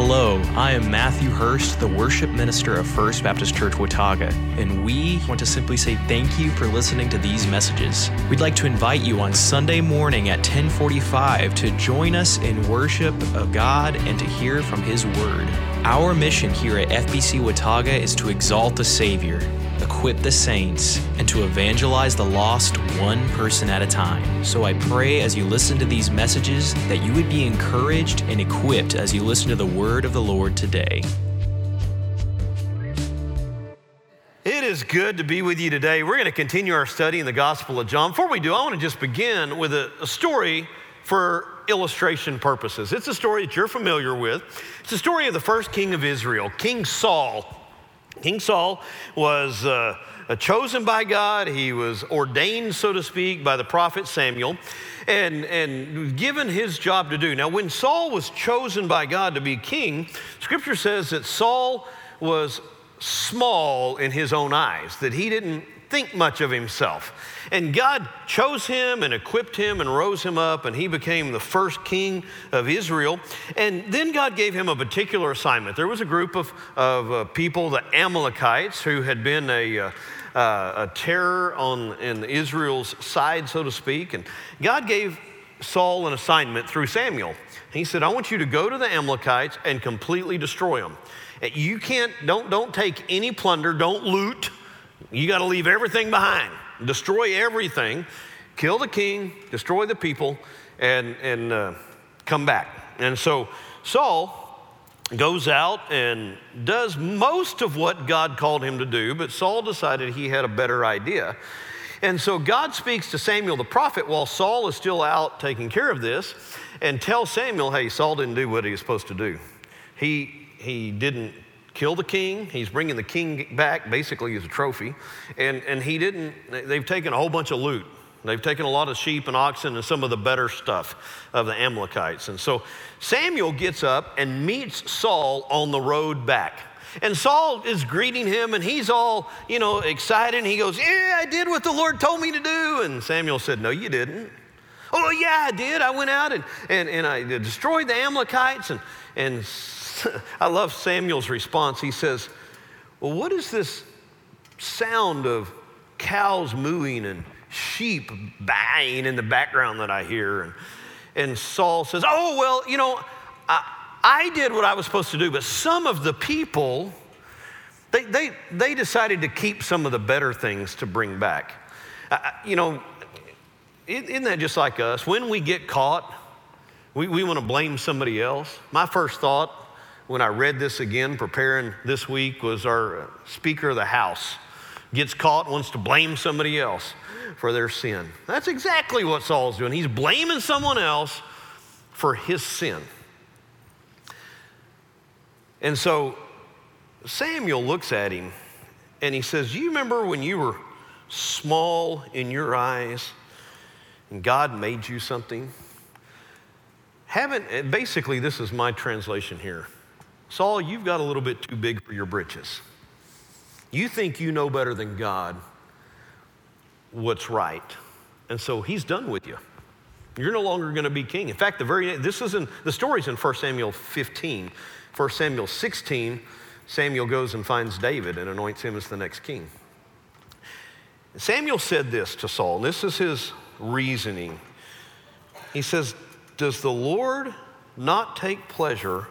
Hello, I am Matthew Hurst, the worship minister of First Baptist Church Watauga, and we want to simply say thank you for listening to these messages. We'd like to invite you on Sunday morning at 1045 to join us in worship of God and to hear from His Word. Our mission here at FBC Watauga is to exalt the Savior equip the saints, and to evangelize the lost one person at a time. So I pray as you listen to these messages that you would be encouraged and equipped as you listen to the word of the Lord today. It is good to be with you today. We're going to continue our study in the Gospel of John. Before we do, I want to just begin with a, a story for illustration purposes. It's a story that you're familiar with. It's the story of the first king of Israel, King Saul. King Saul was uh, chosen by God. He was ordained, so to speak, by the prophet Samuel and, and given his job to do. Now, when Saul was chosen by God to be king, scripture says that Saul was small in his own eyes, that he didn't think much of himself. And God chose him and equipped him and rose him up, and he became the first king of Israel. And then God gave him a particular assignment. There was a group of, of uh, people, the Amalekites, who had been a uh, uh, a terror on in Israel's side, so to speak. And God gave Saul an assignment through Samuel. He said, I want you to go to the Amalekites and completely destroy them. You can't, don't, don't take any plunder, don't loot. You got to leave everything behind destroy everything, kill the king, destroy the people, and, and uh, come back. And so Saul goes out and does most of what God called him to do, but Saul decided he had a better idea. And so God speaks to Samuel the prophet while Saul is still out taking care of this and tells Samuel, hey, Saul didn't do what he was supposed to do. He, he didn't kill the king. He's bringing the king back basically as a trophy. And, and he didn't, they've taken a whole bunch of loot. They've taken a lot of sheep and oxen and some of the better stuff of the Amalekites. And so Samuel gets up and meets Saul on the road back. And Saul is greeting him and he's all, you know, excited. And he goes, Yeah, I did what the Lord told me to do. And Samuel said, No, you didn't. Oh, yeah, I did. I went out and, and, and I destroyed the Amalekites. And, and I love Samuel's response. He says, Well, what is this sound of cows mooing and sheep baying in the background that I hear? And, and Saul says, Oh, well, you know, I, I did what I was supposed to do, but some of the people, they, they, they decided to keep some of the better things to bring back. Uh, you know, isn't that just like us? When we get caught, we, we want to blame somebody else. My first thought when I read this again, preparing this week, was our uh, Speaker of the House gets caught, wants to blame somebody else for their sin. That's exactly what Saul's doing. He's blaming someone else for his sin. And so Samuel looks at him and he says, You remember when you were small in your eyes and God made you something? Haven't, basically, this is my translation here. Saul, you've got a little bit too big for your britches. You think you know better than God what's right. And so he's done with you. You're no longer going to be king. In fact, the very this is in the story's in 1 Samuel 15. 1 Samuel 16, Samuel goes and finds David and anoints him as the next king. Samuel said this to Saul. and This is his reasoning. He says, Does the Lord not take pleasure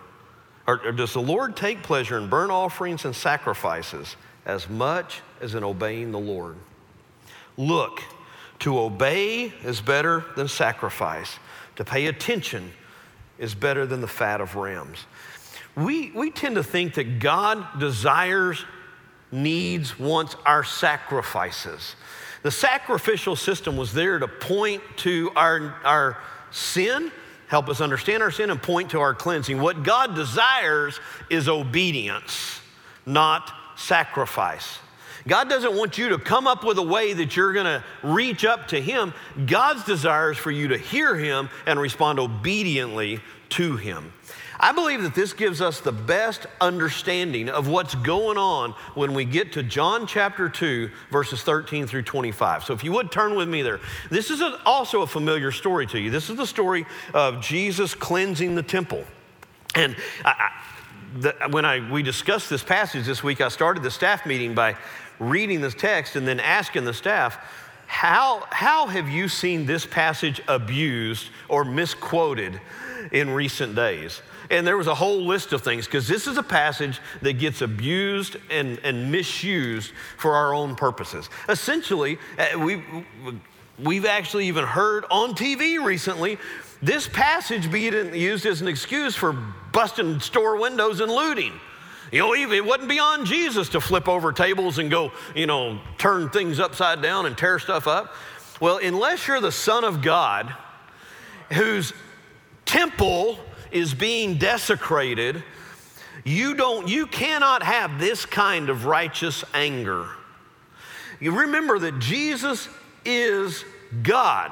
or, or does the Lord take pleasure in burnt offerings and sacrifices as much as in obeying the Lord? Look, to obey is better than sacrifice. To pay attention is better than the fat of rams. We, we tend to think that God desires, needs, wants our sacrifices. The sacrificial system was there to point to our, our sin help us understand our sin and point to our cleansing. What God desires is obedience, not sacrifice. God doesn't want you to come up with a way that you're going to reach up to Him. God's desire is for you to hear Him and respond obediently to Him. I believe that this gives us the best understanding of what's going on when we get to John chapter 2, verses 13 through 25. So if you would turn with me there. This is a, also a familiar story to you. This is the story of Jesus cleansing the temple. And I, the, when I, we discussed this passage this week, I started the staff meeting by reading this text and then asking the staff, how, how have you seen this passage abused or misquoted in recent days? And there was a whole list of things because this is a passage that gets abused and, and misused for our own purposes. Essentially, uh, we, we've actually even heard on TV recently this passage being used as an excuse for busting store windows and looting. You know, it wasn't beyond Jesus to flip over tables and go, you know, turn things upside down and tear stuff up. Well, unless you're the Son of God, whose temple is being desecrated, you don't, you cannot have this kind of righteous anger. You remember that Jesus is God.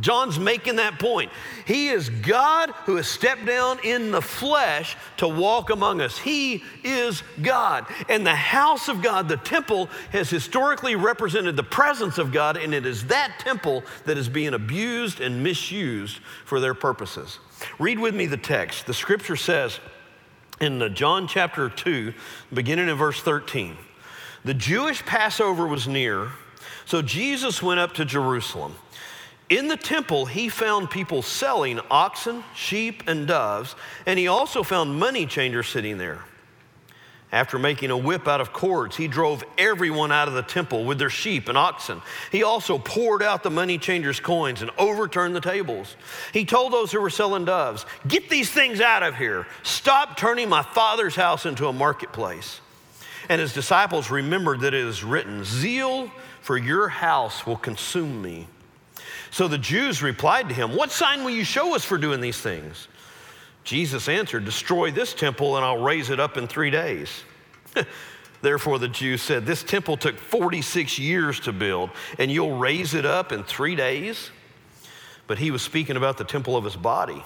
John's making that point. He is God who has stepped down in the flesh to walk among us. He is God. And the house of God, the temple, has historically represented the presence of God, and it is that temple that is being abused and misused for their purposes. Read with me the text. The scripture says in John chapter 2, beginning in verse 13, the Jewish Passover was near, so Jesus went up to Jerusalem. In the temple, he found people selling oxen, sheep, and doves, and he also found money changers sitting there. After making a whip out of cords, he drove everyone out of the temple with their sheep and oxen. He also poured out the money changers' coins and overturned the tables. He told those who were selling doves, Get these things out of here. Stop turning my father's house into a marketplace. And his disciples remembered that it is written, Zeal for your house will consume me. So the Jews replied to him, What sign will you show us for doing these things? Jesus answered, Destroy this temple and I'll raise it up in three days. Therefore, the Jews said, This temple took 46 years to build, and you'll raise it up in three days? But he was speaking about the temple of his body.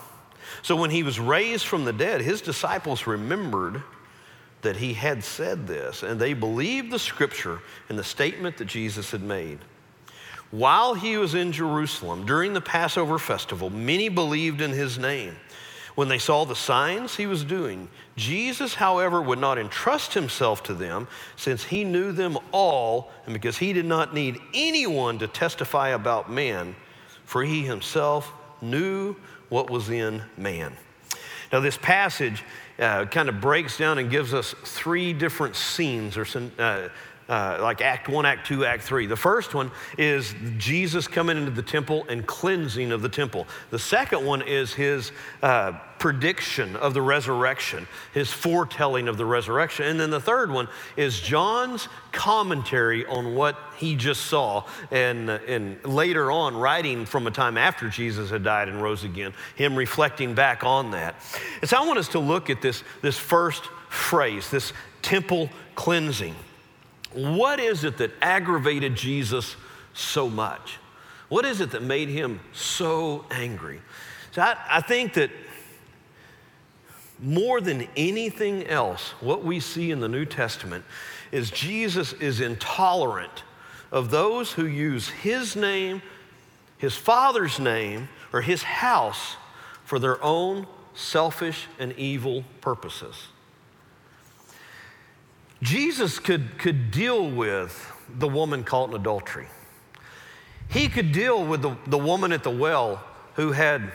So when he was raised from the dead, his disciples remembered that he had said this, and they believed the scripture and the statement that Jesus had made. While he was in Jerusalem during the Passover festival, many believed in his name when they saw the signs he was doing. Jesus, however, would not entrust himself to them since he knew them all and because he did not need anyone to testify about man, for he himself knew what was in man. Now, this passage uh, kind of breaks down and gives us three different scenes or uh, uh, like Act 1, Act 2, Act 3. The first one is Jesus coming into the temple and cleansing of the temple. The second one is his uh, prediction of the resurrection, his foretelling of the resurrection. And then the third one is John's commentary on what he just saw, and, and later on, writing from a time after Jesus had died and rose again, him reflecting back on that. And so I want us to look at this, this first phrase, this temple cleansing. What is it that aggravated Jesus so much? What is it that made him so angry? So I, I think that more than anything else, what we see in the New Testament is Jesus is intolerant of those who use his name, his father's name, or his house for their own selfish and evil purposes. Jesus could, could deal with the woman caught in adultery. He could deal with the, the woman at the well who had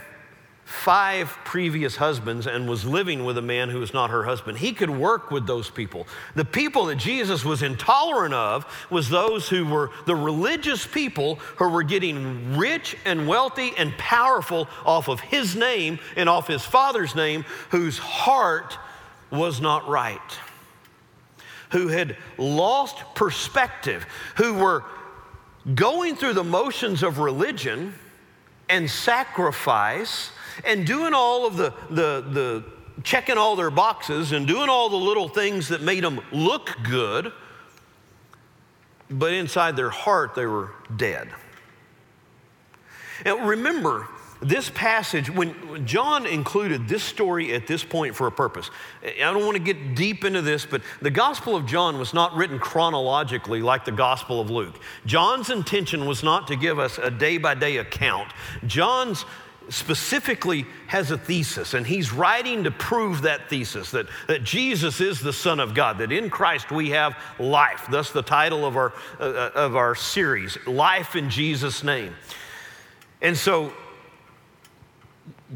five previous husbands and was living with a man who was not her husband. He could work with those people. The people that Jesus was intolerant of was those who were the religious people who were getting rich and wealthy and powerful off of his name and off his father's name, whose heart was not right who had lost perspective, who were going through the motions of religion and sacrifice and doing all of the, the, the checking all their boxes and doing all the little things that made them look good, but inside their heart they were dead. Now remember, this passage, when John included this story at this point for a purpose, I don't want to get deep into this, but the Gospel of John was not written chronologically like the Gospel of Luke. John's intention was not to give us a day by day account. John's specifically has a thesis, and he's writing to prove that thesis that, that Jesus is the Son of God, that in Christ we have life. Thus, the title of our, uh, uh of our series, Life in Jesus' Name. And so,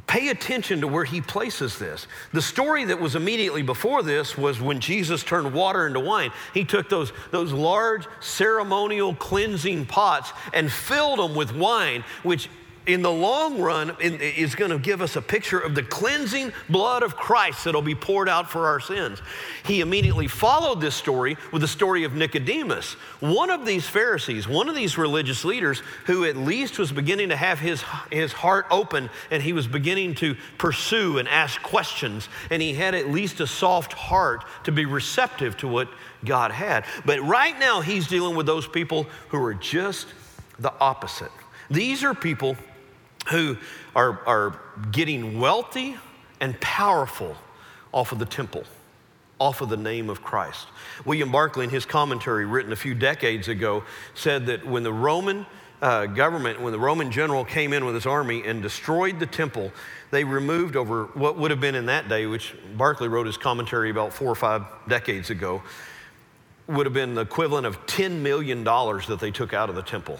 pay attention to where he places this. The story that was immediately before this was when Jesus turned water into wine. He took those, those large ceremonial cleansing pots and filled them with wine, which in the long run is going to give us a picture of the cleansing blood of Christ that'll be poured out for our sins. He immediately followed this story with the story of Nicodemus, one of these Pharisees, one of these religious leaders who at least was beginning to have his, his heart open and he was beginning to pursue and ask questions. And he had at least a soft heart to be receptive to what God had. But right now, he's dealing with those people who are just the opposite. These are people who are, are getting wealthy and powerful off of the temple, off of the name of Christ. William Barclay, in his commentary written a few decades ago, said that when the Roman uh, government, when the Roman general came in with his army and destroyed the temple, they removed over what would have been in that day, which Barclay wrote his commentary about four or five decades ago, would have been the equivalent of $10 million that they took out of the temple.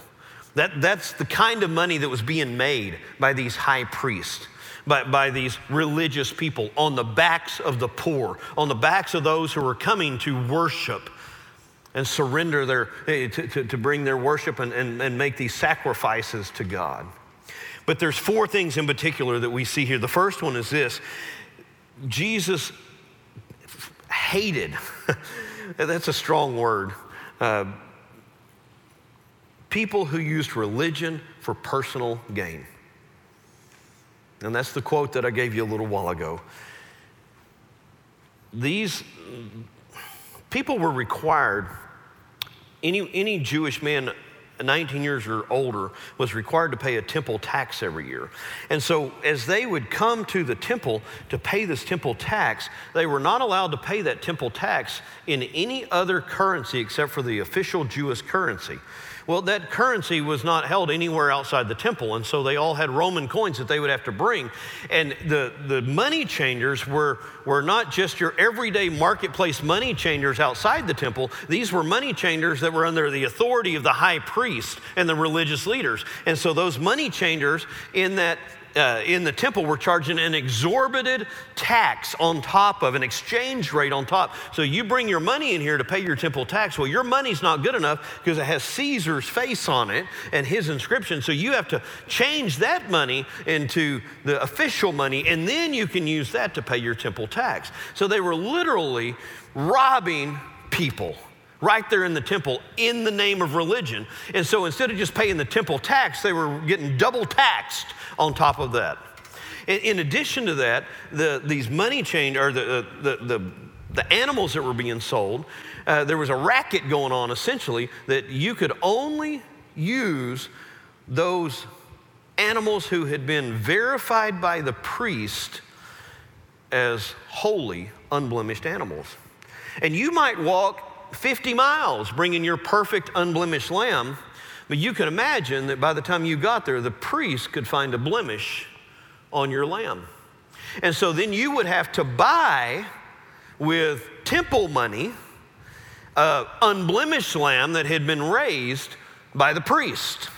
That, that's the kind of money that was being made by these high priests. By, by, these religious people on the backs of the poor, on the backs of those who were coming to worship and surrender their, eh, to, to, to bring their worship and, and, and make these sacrifices to God. But there's four things in particular that we see here. The first one is this Jesus hated, that's a strong word. Uh, people who used religion for personal gain. And that's the quote that I gave you a little while ago. These people were required, any, any Jewish man 19 years or older was required to pay a temple tax every year. And so, as they would come to the temple to pay this temple tax, they were not allowed to pay that temple tax in any other currency except for the official Jewish currency. Well, that currency was not held anywhere outside the temple, and so they all had Roman coins that they would have to bring. And the, the money changers were, were not just your everyday marketplace money changers outside the temple, these were money changers that were under the authority of the high priest and the religious leaders. And so those money changers in that uh, in the temple we were charging an exorbitant tax on top of an exchange rate on top. So you bring your money in here to pay your temple tax. Well, your money's not good enough because it has Caesar's face on it and his inscription. So you have to change that money into the official money, and then you can use that to pay your temple tax. So they were literally robbing people right there in the temple in the name of religion. And so instead of just paying the temple tax, they were getting double taxed on top of that. In, addition to that, the, these money change or the, the, the, the animals that were being sold, uh, there was a racket going on essentially that you could only use those animals who had been verified by the priest as holy, unblemished animals. And you might walk 50 miles bringing your perfect, unblemished lamb, but you can imagine that by the time you got there, the priest could find a blemish on your lamb. And so then you would have to buy with temple money an unblemished lamb that had been raised by the priest.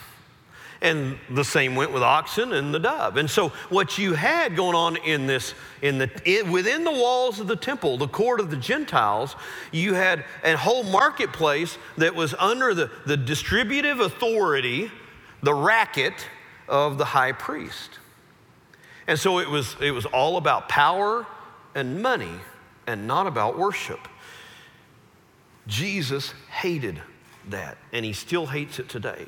And the same went with oxen and the dove. And so what you had going on in this, in the, in, within the walls of the temple, the court of the Gentiles, you had a whole marketplace that was under the, the distributive authority, the racket of the high priest. And so it was, it was all about power and money and not about worship. Jesus hated that, and he still hates it today.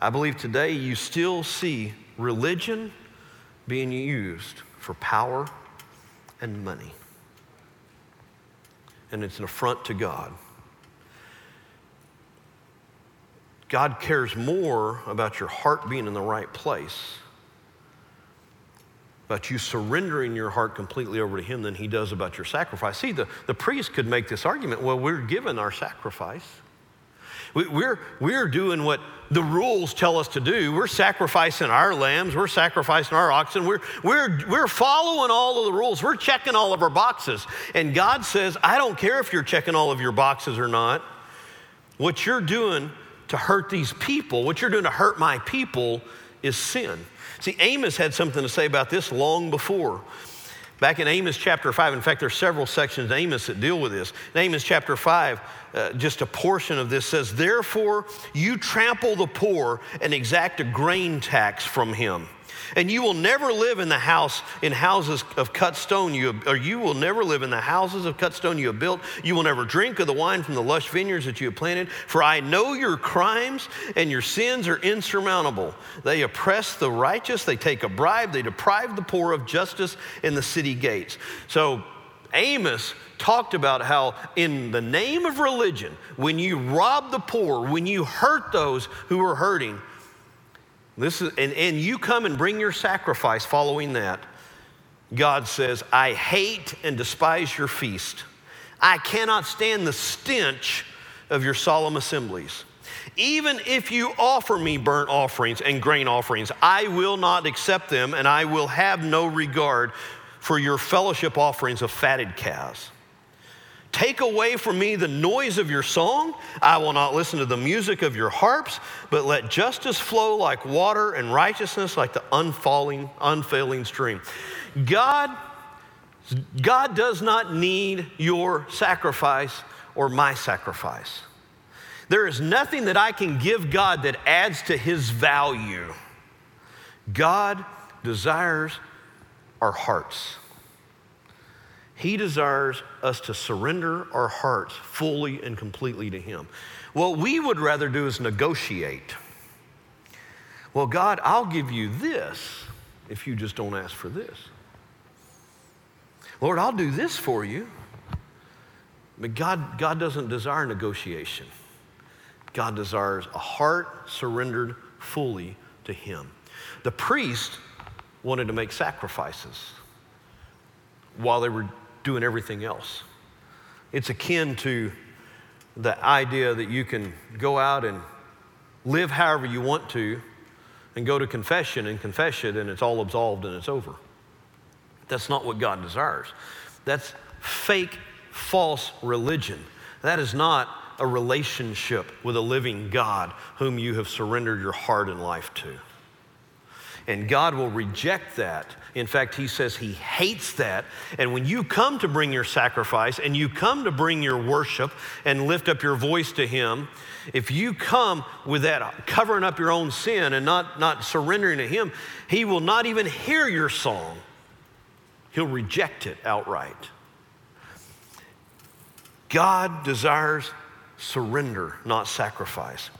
I believe today you still see religion being used for power and money. And it's an affront to God. God cares more about your heart being in the right place, about you surrendering your heart completely over to Him than He does about your sacrifice. See, the, the priest could make this argument well, we're given our sacrifice. We, we're, we're doing what the rules tell us to do. We're sacrificing our lambs, we're sacrificing our oxen, we're, we're, we're following all of the rules, we're checking all of our boxes. And God says, I don't care if you're checking all of your boxes or not. What you're doing to hurt these people, what you're doing to hurt my people, is sin. See, Amos had something to say about this long before. Back in Amos chapter 5, in fact, there's several sections in Amos that deal with this. In Amos chapter 5, uh, just a portion of this says, Therefore, you trample the poor and exact a grain tax from him. And you will never live in the house in houses of cut stone you or you will never live in the houses of cut stone you have built. You will never drink of the wine from the lush vineyards that you have planted. For I know your crimes and your sins are insurmountable. They oppress the righteous, they take a bribe, they deprive the poor of justice in the city gates. So Amos talked about how, in the name of religion, when you rob the poor, when you hurt those who are hurting, this is, and, and you come and bring your sacrifice following that, God says, I hate and despise your feast. I cannot stand the stench of your solemn assemblies. Even if you offer me burnt offerings and grain offerings, I will not accept them, and I will have no regard for your fellowship offerings of fatted calves. Take away from me the noise of your song. I will not listen to the music of your harps, but let justice flow like water and righteousness like the unfalling, unfailing stream. God, God does not need your sacrifice or my sacrifice. There is nothing that I can give God that adds to his value. God desires our hearts. He desires us to surrender our hearts fully and completely to Him. What we would rather do is negotiate. Well, God, I'll give you this if you just don't ask for this. Lord, I'll do this for you. But God, God doesn't desire negotiation. God desires a heart surrendered fully to Him. The priest wanted to make sacrifices while they were doing everything else. It's akin to the idea that you can go out and live however you want to and go to confession and confess it and it's all absolved and it's over. That's not what God desires. That's fake, false religion. That is not a relationship with a living God whom you have surrendered your heart and life to. And God will reject that in fact, he says he hates that. And when you come to bring your sacrifice and you come to bring your worship and lift up your voice to him, if you come with that covering up your own sin and not, not surrendering to him, he will not even hear your song. He'll reject it outright. God desires surrender, not sacrifice.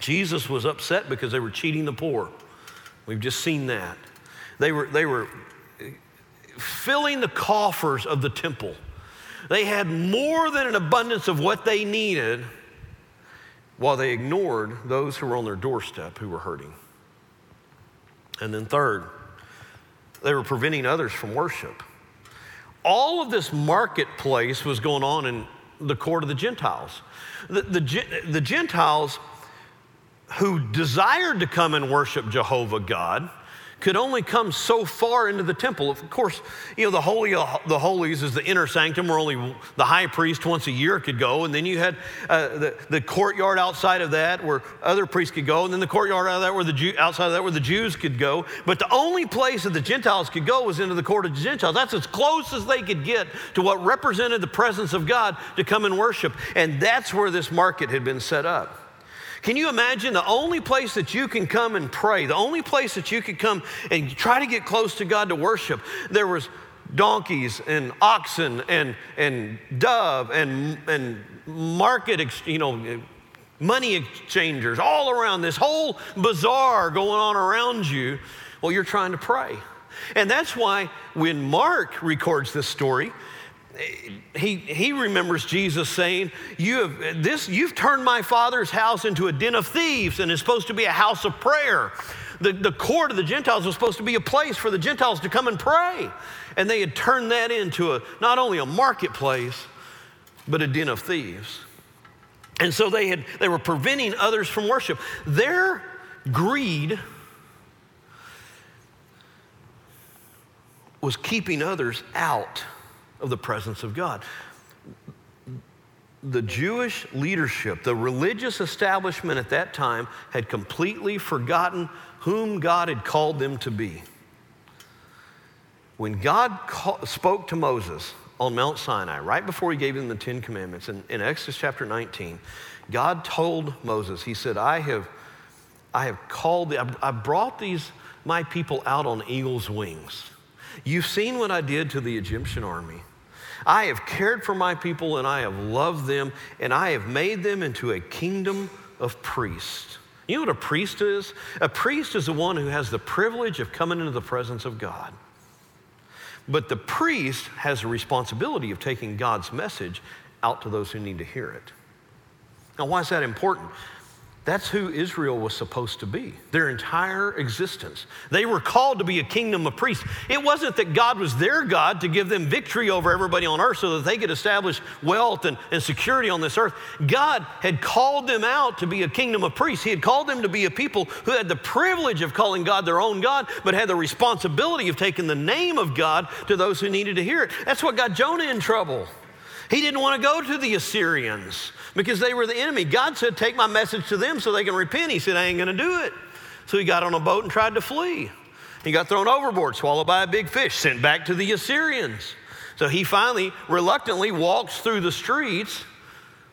Jesus was upset because they were cheating the poor. We've just seen that. They were, they were filling the coffers of the temple. They had more than an abundance of what they needed while they ignored those who were on their doorstep who were hurting. And then, third, they were preventing others from worship. All of this marketplace was going on in the court of the Gentiles. The, the, the Gentiles who desired to come and worship Jehovah God could only come so far into the temple. Of course, you know, the Holy of the Holies is the inner sanctum where only the high priest once a year could go. And then you had uh, the, the courtyard outside of that where other priests could go. And then the courtyard out of that where the Jew, outside of that where the Jews could go. But the only place that the Gentiles could go was into the court of the Gentiles. That's as close as they could get to what represented the presence of God to come and worship. And that's where this market had been set up. Can you imagine the only place that you can come and pray, the only place that you could come and try to get close to God to worship? There was donkeys and oxen and, and dove and, and market, you know, money exchangers all around this whole bazaar going on around you while you're trying to pray. And that's why when Mark records this story, he, he remembers Jesus saying, you have, this, You've turned my father's house into a den of thieves and it's supposed to be a house of prayer. The, the court of the Gentiles was supposed to be a place for the Gentiles to come and pray. And they had turned that into a, not only a marketplace, but a den of thieves. And so they, had, they were preventing others from worship. Their greed was keeping others out of the presence of God. The Jewish leadership, the religious establishment at that time, had completely forgotten whom God had called them to be. When God call, spoke to Moses on Mount Sinai, right before he gave him the Ten Commandments, in, in Exodus chapter 19, God told Moses, He said, I have, I have called, I, brought these, my people out on eagle's wings. You've seen what I did to the Egyptian army. I have cared for my people and I have loved them and I have made them into a kingdom of priests. You know what a priest is? A priest is the one who has the privilege of coming into the presence of God. But the priest has a responsibility of taking God's message out to those who need to hear it. Now, why is that important? That's who Israel was supposed to be, their entire existence. They were called to be a kingdom of priests. It wasn't that God was their God to give them victory over everybody on earth so that they could establish wealth and, and security on this earth. God had called them out to be a kingdom of priests. He had called them to be a people who had the privilege of calling God their own God, but had the responsibility of taking the name of God to those who needed to hear it. That's what got Jonah in trouble. He didn't want to go to the Assyrians because they were the enemy. God said, Take my message to them so they can repent. He said, I ain't going to do it. So he got on a boat and tried to flee. He got thrown overboard, swallowed by a big fish, sent back to the Assyrians. So he finally, reluctantly, walks through the streets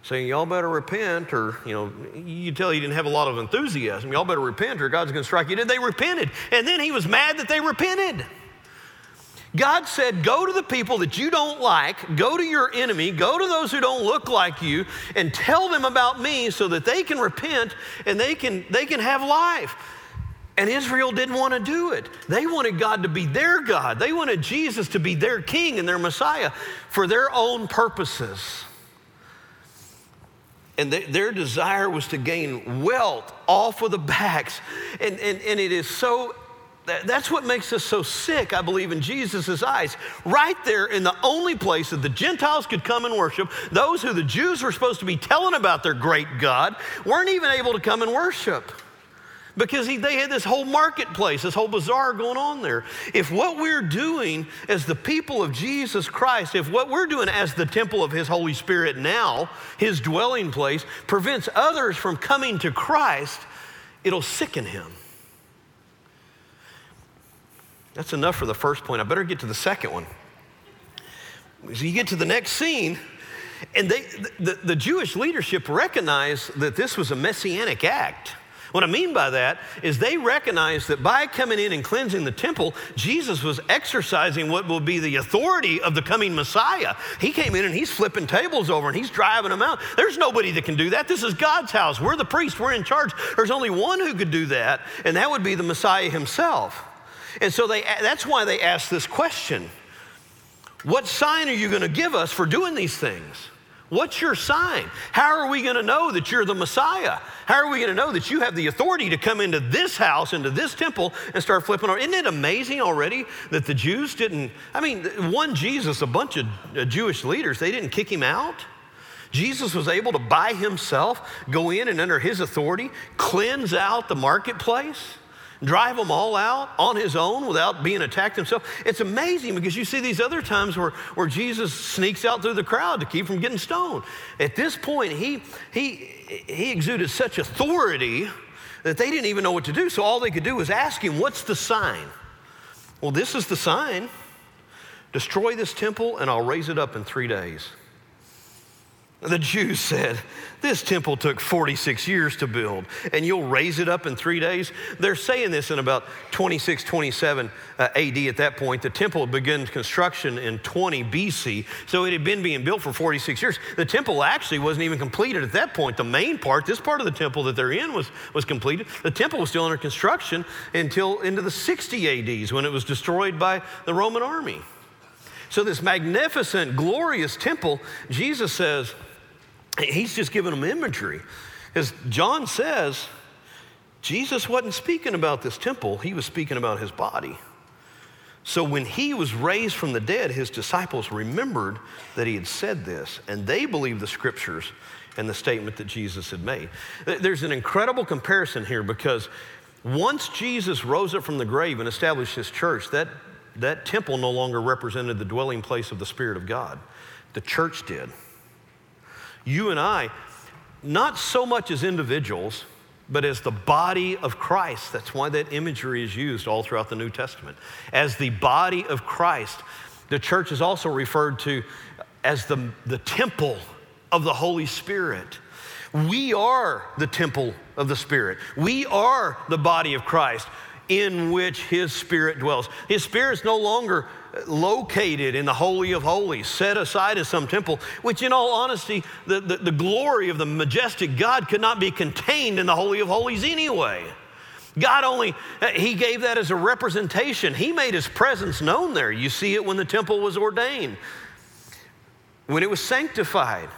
saying, Y'all better repent, or, you know, you tell he didn't have a lot of enthusiasm. Y'all better repent, or God's going to strike you dead. They repented. And then he was mad that they repented. God said, Go to the people that you don't like, go to your enemy, go to those who don't look like you, and tell them about me so that they can repent and they can, they can have life. And Israel didn't want to do it. They wanted God to be their God, they wanted Jesus to be their king and their Messiah for their own purposes. And they, their desire was to gain wealth off of the backs. And, and, and it is so that's what makes us so sick, I believe, in Jesus' eyes. Right there in the only place that the Gentiles could come and worship, those who the Jews were supposed to be telling about their great God weren't even able to come and worship because he, they had this whole marketplace, this whole bazaar going on there. If what we're doing as the people of Jesus Christ, if what we're doing as the temple of his Holy Spirit now, his dwelling place, prevents others from coming to Christ, it'll sicken him. That's enough for the first point. I better get to the second one. So you get to the next scene, and they, the, the Jewish leadership recognized that this was a messianic act. What I mean by that is they recognized that by coming in and cleansing the temple, Jesus was exercising what will be the authority of the coming Messiah. He came in and he's flipping tables over and he's driving them out. There's nobody that can do that. This is God's house. We're the priests, we're in charge. There's only one who could do that, and that would be the Messiah himself. And so they, that's why they asked this question What sign are you going to give us for doing these things? What's your sign? How are we going to know that you're the Messiah? How are we going to know that you have the authority to come into this house, into this temple, and start flipping over? Isn't it amazing already that the Jews didn't? I mean, one Jesus, a bunch of uh, Jewish leaders, they didn't kick him out. Jesus was able to by himself go in and under his authority cleanse out the marketplace drive them all out on his own without being attacked himself. It's amazing because you see these other times where, where Jesus sneaks out through the crowd to keep from getting stoned. At this point, he, he, he exuded such authority that they didn't even know what to do. So all they could do was ask him, What's the sign? Well, this is the sign destroy this temple, and I'll raise it up in three days. The Jews said, This temple took 46 years to build, and you'll raise it up in three days. They're saying this in about 26, 27 uh, AD at that point. The temple began construction in 20 BC, so it had been being built for 46 years. The temple actually wasn't even completed at that point. The main part, this part of the temple that they're in, was, was completed. The temple was still under construction until into the 60 ADs when it was destroyed by the Roman army. So, this magnificent, glorious temple, Jesus says, He's just giving them imagery. As John says, Jesus wasn't speaking about this temple, he was speaking about his body. So when he was raised from the dead, his disciples remembered that he had said this, and they believed the scriptures and the statement that Jesus had made. There's an incredible comparison here because once Jesus rose up from the grave and established his church, that, that temple no longer represented the dwelling place of the Spirit of God. The church did. You and I, not so much as individuals, but as the body of Christ. That's why that imagery is used all throughout the New Testament. As the body of Christ, the church is also referred to as the, the temple of the Holy Spirit. We are the temple of the Spirit. We are the body of Christ in which His Spirit dwells. His Spirit is no longer located in the Holy of Holies, set aside as some temple, which, in all honesty, the, the, the, glory of the majestic God could not be contained in the Holy of Holies anyway. God only, uh, He gave that as a representation. He made His presence known there. You see it when the temple was ordained, when it was sanctified.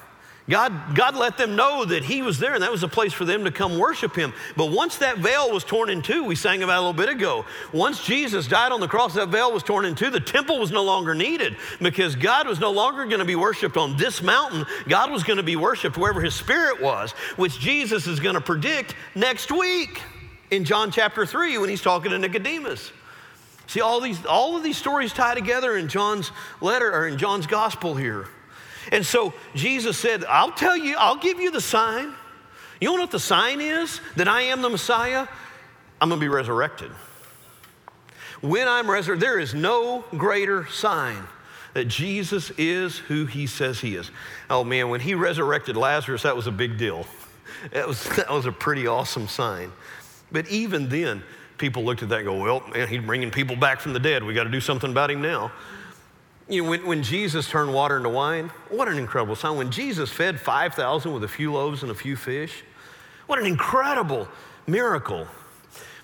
God, God let them know that He was there and that was a place for them to come worship Him. But once that veil was torn in two, we sang about a little bit ago, once Jesus died on the cross, that veil was torn in two, the temple was no longer needed because God was no longer going to be worshiped on this mountain. God was going to be worshiped wherever His Spirit was, which Jesus is going to predict next week in John chapter 3 when He's talking to Nicodemus. See, all, these, all of these stories tie together in John's letter or in John's gospel here. And so Jesus said, I'll tell you, I'll give you the sign. You know what the sign is? That I am the Messiah? I'm gonna be resurrected. When I'm resurrected, there is no greater sign that Jesus is who he says he is. Oh man, when he resurrected Lazarus, that was a big deal. That was, that was a pretty awesome sign. But even then, people looked at that and go, well, man, he's bringing people back from the dead. We got to do something about him now. You know, when, when Jesus turned water into wine, what an incredible sign. When Jesus fed 5,000 with a few loaves and a few fish, what an incredible miracle.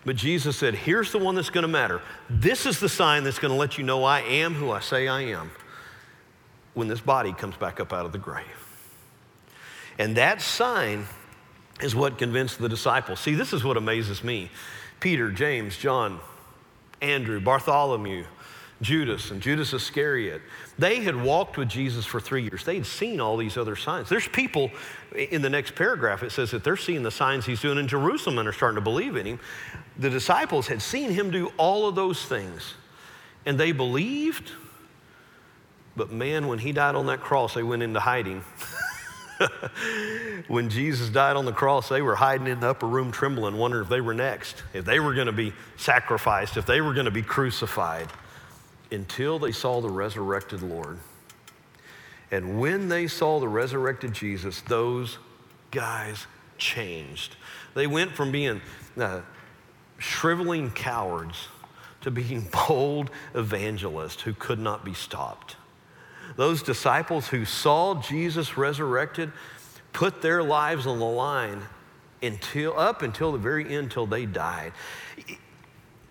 But Jesus said, Here's the one that's going to matter. This is the sign that's going to let you know I am who I say I am when this body comes back up out of the grave. And that sign is what convinced the disciples. See, this is what amazes me Peter, James, John, Andrew, Bartholomew, Judas and Judas Iscariot. They had walked with Jesus for three years. They had seen all these other signs. There's people in the next paragraph, it says that they're seeing the signs he's doing in Jerusalem and are starting to believe in him. The disciples had seen him do all of those things, and they believed. But man, when he died on that cross, they went into hiding. when Jesus died on the cross, they were hiding in the upper room, trembling, wondering if they were next, if they were going to be sacrificed, if they were going to be crucified until they saw the resurrected Lord. And when they saw the resurrected Jesus, those guys changed. They went from being uh, shriveling cowards to being bold evangelists who could not be stopped. Those disciples who saw Jesus resurrected put their lives on the line until up until the very end till they died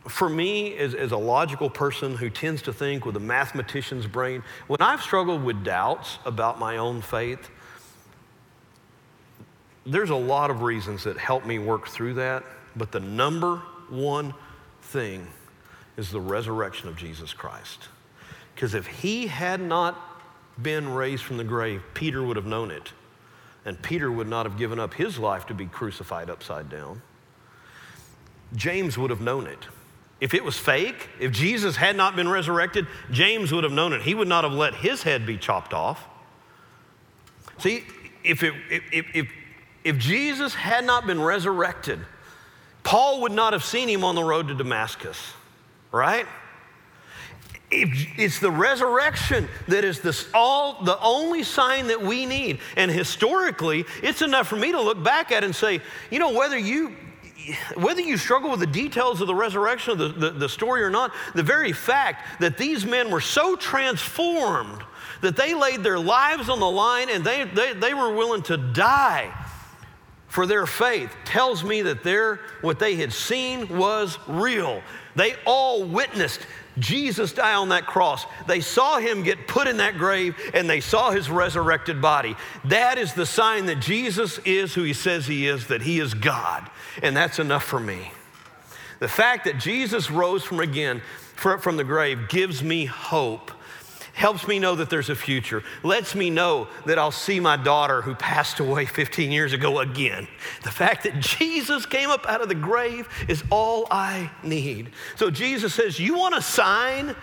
for me, as, as, a logical person who tends to think with a mathematician's brain, when I've struggled with doubts about my own faith, there's a lot of reasons that help me work through that. But the number one thing is the resurrection of Jesus Christ. Because if he had not been raised from the grave, Peter would have known it. And Peter would not have given up his life to be crucified upside down. James would have known it. If it was fake, if Jesus had not been resurrected, James would have known it. He would not have let his head be chopped off. See, if, it, if, if, if Jesus had not been resurrected, Paul would not have seen him on the road to Damascus, right? It's the resurrection that is the, all, the only sign that we need. And historically, it's enough for me to look back at and say, you know, whether you whether you struggle with the details of the resurrection of the, the, the story or not, the very fact that these men were so transformed that they laid their lives on the line and they, they, they were willing to die for their faith tells me that their, what they had seen was real. They all witnessed Jesus die on that cross. They saw him get put in that grave and they saw his resurrected body. That is the sign that Jesus is who he says he is, that he is God. And that's enough for me. The fact that Jesus rose from again from the grave gives me hope. helps me know that there's a future, lets me know that I'll see my daughter who passed away 15 years ago again. The fact that Jesus came up out of the grave is all I need. So Jesus says, You want a sign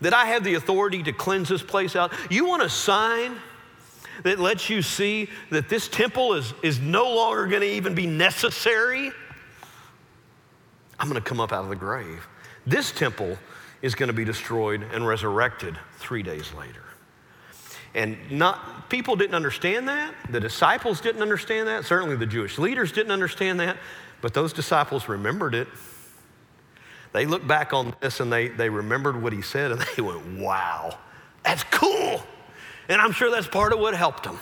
that I have the authority to cleanse this place out? You want a sign? That lets you see that this temple is, is no longer going to even be necessary. I'm going to come up out of the grave. This temple is going to be destroyed and resurrected three days later. And not, people didn't understand that. The disciples didn't understand that. Certainly the Jewish leaders didn't understand that. But those disciples remembered it. They looked back on this and they, they remembered what he said and they went, wow, that's cool. And I'm sure that's part of what helped them.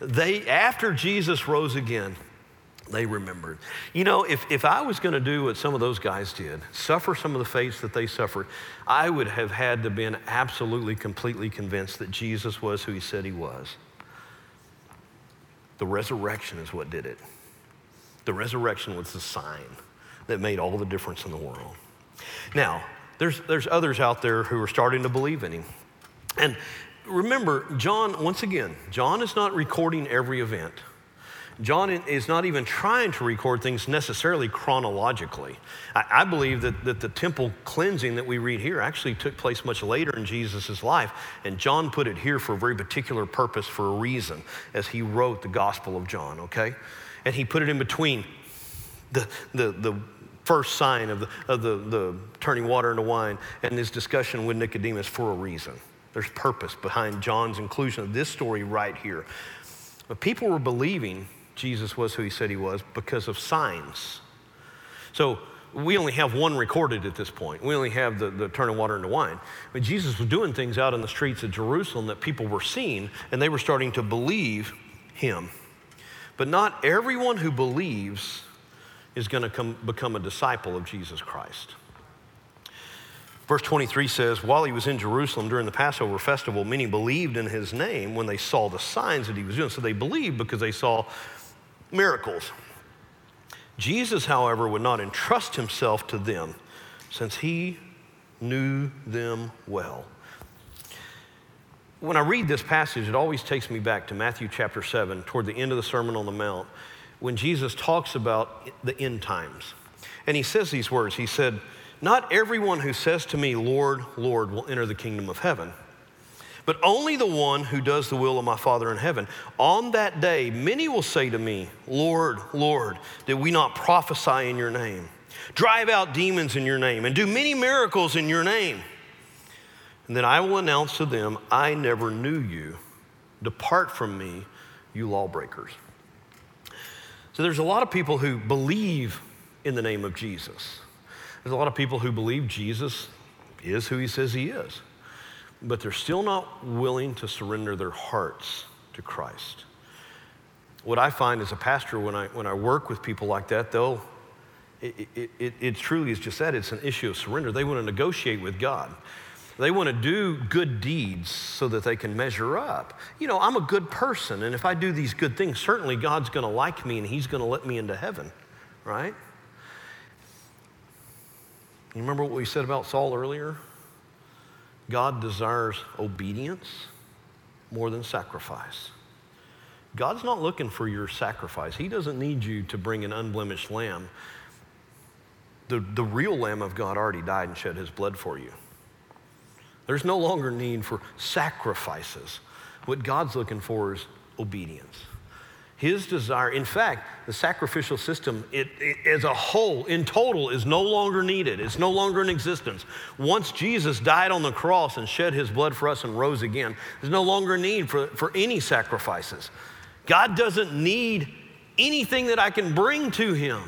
They, after Jesus rose again, they remembered. You know, if, if I was going to do what some of those guys did, suffer some of the fates that they suffered, I would have had to been absolutely, completely convinced that Jesus was who he said he was. The resurrection is what did it. The resurrection was the sign that made all the difference in the world. Now, there's, there's others out there who are starting to believe in him. And remember, John, once again, John is not recording every event. John is not even trying to record things necessarily chronologically. I, I, believe that, that the temple cleansing that we read here actually took place much later in Jesus' life, and John put it here for a very particular purpose, for a reason, as he wrote the Gospel of John, okay? And he put it in between the, the, the first sign of, the, of the, the turning water into wine and his discussion with Nicodemus for a reason. There's purpose behind John's inclusion of this story right here. But people were believing Jesus was who he said he was because of signs. So we only have one recorded at this point. We only have the, the turning water into wine. But Jesus was doing things out in the streets of Jerusalem that people were seeing, and they were starting to believe him. But not everyone who believes is going to become a disciple of Jesus Christ. Verse 23 says, While he was in Jerusalem during the Passover festival, many believed in his name when they saw the signs that he was doing. So they believed because they saw miracles. Jesus, however, would not entrust himself to them since he knew them well. When I read this passage, it always takes me back to Matthew chapter 7, toward the end of the Sermon on the Mount, when Jesus talks about the end times. And he says these words He said, Not everyone who says to me, Lord, Lord, will enter the kingdom of heaven but only the one who does the will of my Father in heaven. On that day, many will say to me, Lord, Lord, did we not prophesy in your name, drive out demons in your name, and do many miracles in your name? And then I will announce to them, I never knew you. Depart from me, you lawbreakers. So there's a lot of people who believe in the name of Jesus. There's a lot of people who believe Jesus is who he says he is but they're still not willing to surrender their hearts to Christ. What I find as a pastor when I, when I work with people like that, they'll, it, it, it, it truly is just that it's an issue of surrender. They want to negotiate with God. They want to do good deeds so that they can measure up. You know, I'm a good person, and if I do these good things, certainly God's going to like me and He's going to let me into heaven, right? You remember what we said about Saul earlier? God desires obedience more than sacrifice. God's not looking for your sacrifice. He doesn't need you to bring an unblemished lamb. The, the real Lamb of God already died and shed his blood for you. There's no longer need for sacrifices. What God's looking for is obedience. His desire, in fact, the sacrificial system it, it, as a whole, in total, is no longer needed. It's no longer in existence. Once Jesus died on the cross and shed his blood for us and rose again, there's no longer need for, for any sacrifices. God doesn't need anything that I can bring to him.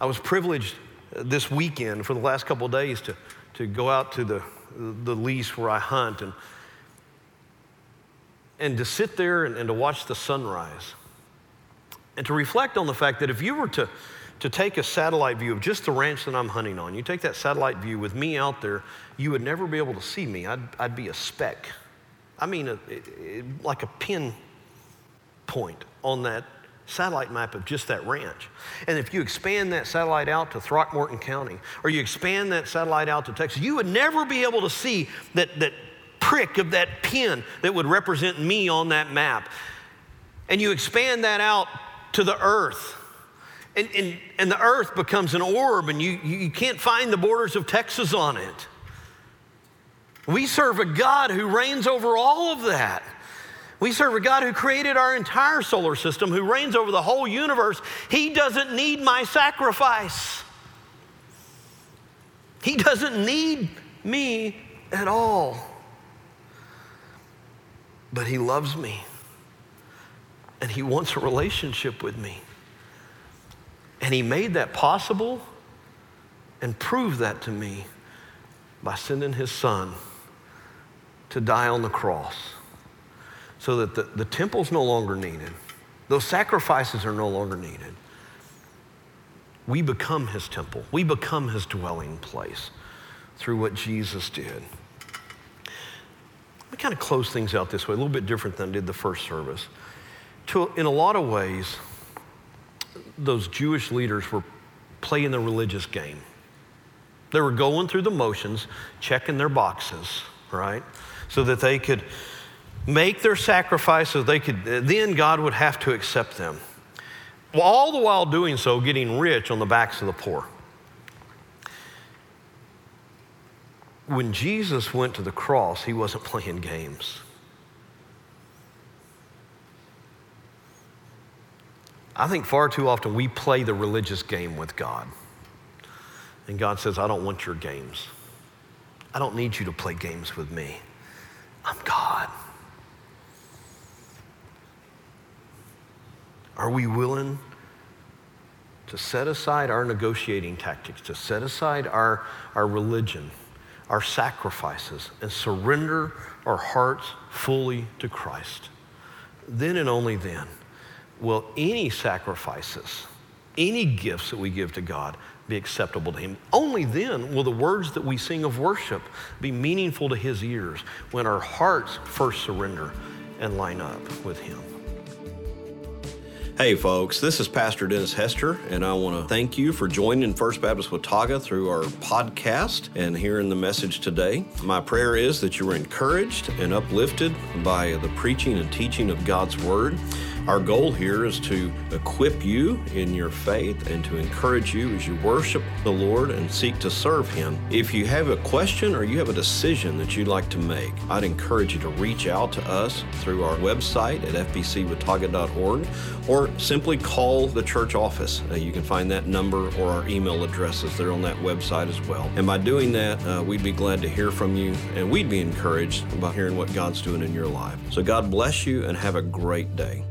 I was privileged uh, this weekend for the last couple days to, to go out to the, the lease where I hunt and and to sit there and, and to watch the sunrise and to reflect on the fact that if you were to, to take a satellite view of just the ranch that I'm hunting on, you take that satellite view with me out there, you would never be able to see me. I'd, I'd be a speck. I mean, a, like a pin point on that satellite map of just that ranch. And if you expand that satellite out to Throckmorton County, or you expand that satellite out to Texas, you would never be able to see that, that prick of that pin that would represent me on that map. And you expand that out to the earth. And, and, and the earth becomes an orb, and you, you can't find the borders of Texas on it. We serve a God who reigns over all of that. We serve a God who created our entire solar system, who reigns over the whole universe. He doesn't need my sacrifice. He doesn't need me at all. But He loves me, and He wants a relationship with me. And He made that possible and proved that to me by sending His Son to die on the cross so that the, the temple's no longer needed. Those sacrifices are no longer needed. We become his temple. We become his dwelling place through what Jesus did. Let me kind of close things out this way, a little bit different than I did the first service. To, in a lot of ways, those Jewish leaders were playing the religious game. They were going through the motions, checking their boxes, right? so that they could make their sacrifice so they could, then God would have to accept them. All the while doing so, getting rich on the backs of the poor. When Jesus went to the cross, he wasn't playing games. I think far too often we play the religious game with God. And God says, I don't want your games. I don't need you to play games with me. I'm God. Are we willing to set aside our negotiating tactics, to set aside our, our religion, our sacrifices, and surrender our hearts fully to Christ? Then and only then will any sacrifices, any gifts that we give to God be acceptable to Him. Only then will the words that we sing of worship be meaningful to His ears when our hearts first surrender and line up with Him. Hey, folks, this is Pastor Dennis Hester, and I want to thank you for joining First Baptist Watauga through our podcast and hearing the message today. My prayer is that you were encouraged and uplifted by the preaching and teaching of God's Word. Our goal here is to equip you in your faith and to encourage you as you worship the Lord and seek to serve Him. If you have a question or you have a decision that you'd like to make, I'd encourage you to reach out to us through our website at fbcwatauga.org or simply call the church office. Uh, you can find that number or our email addresses there on that website as well. And by doing that, uh, we'd be glad to hear from you and we'd be encouraged about hearing what God's doing in your life. So God bless you and have a great day.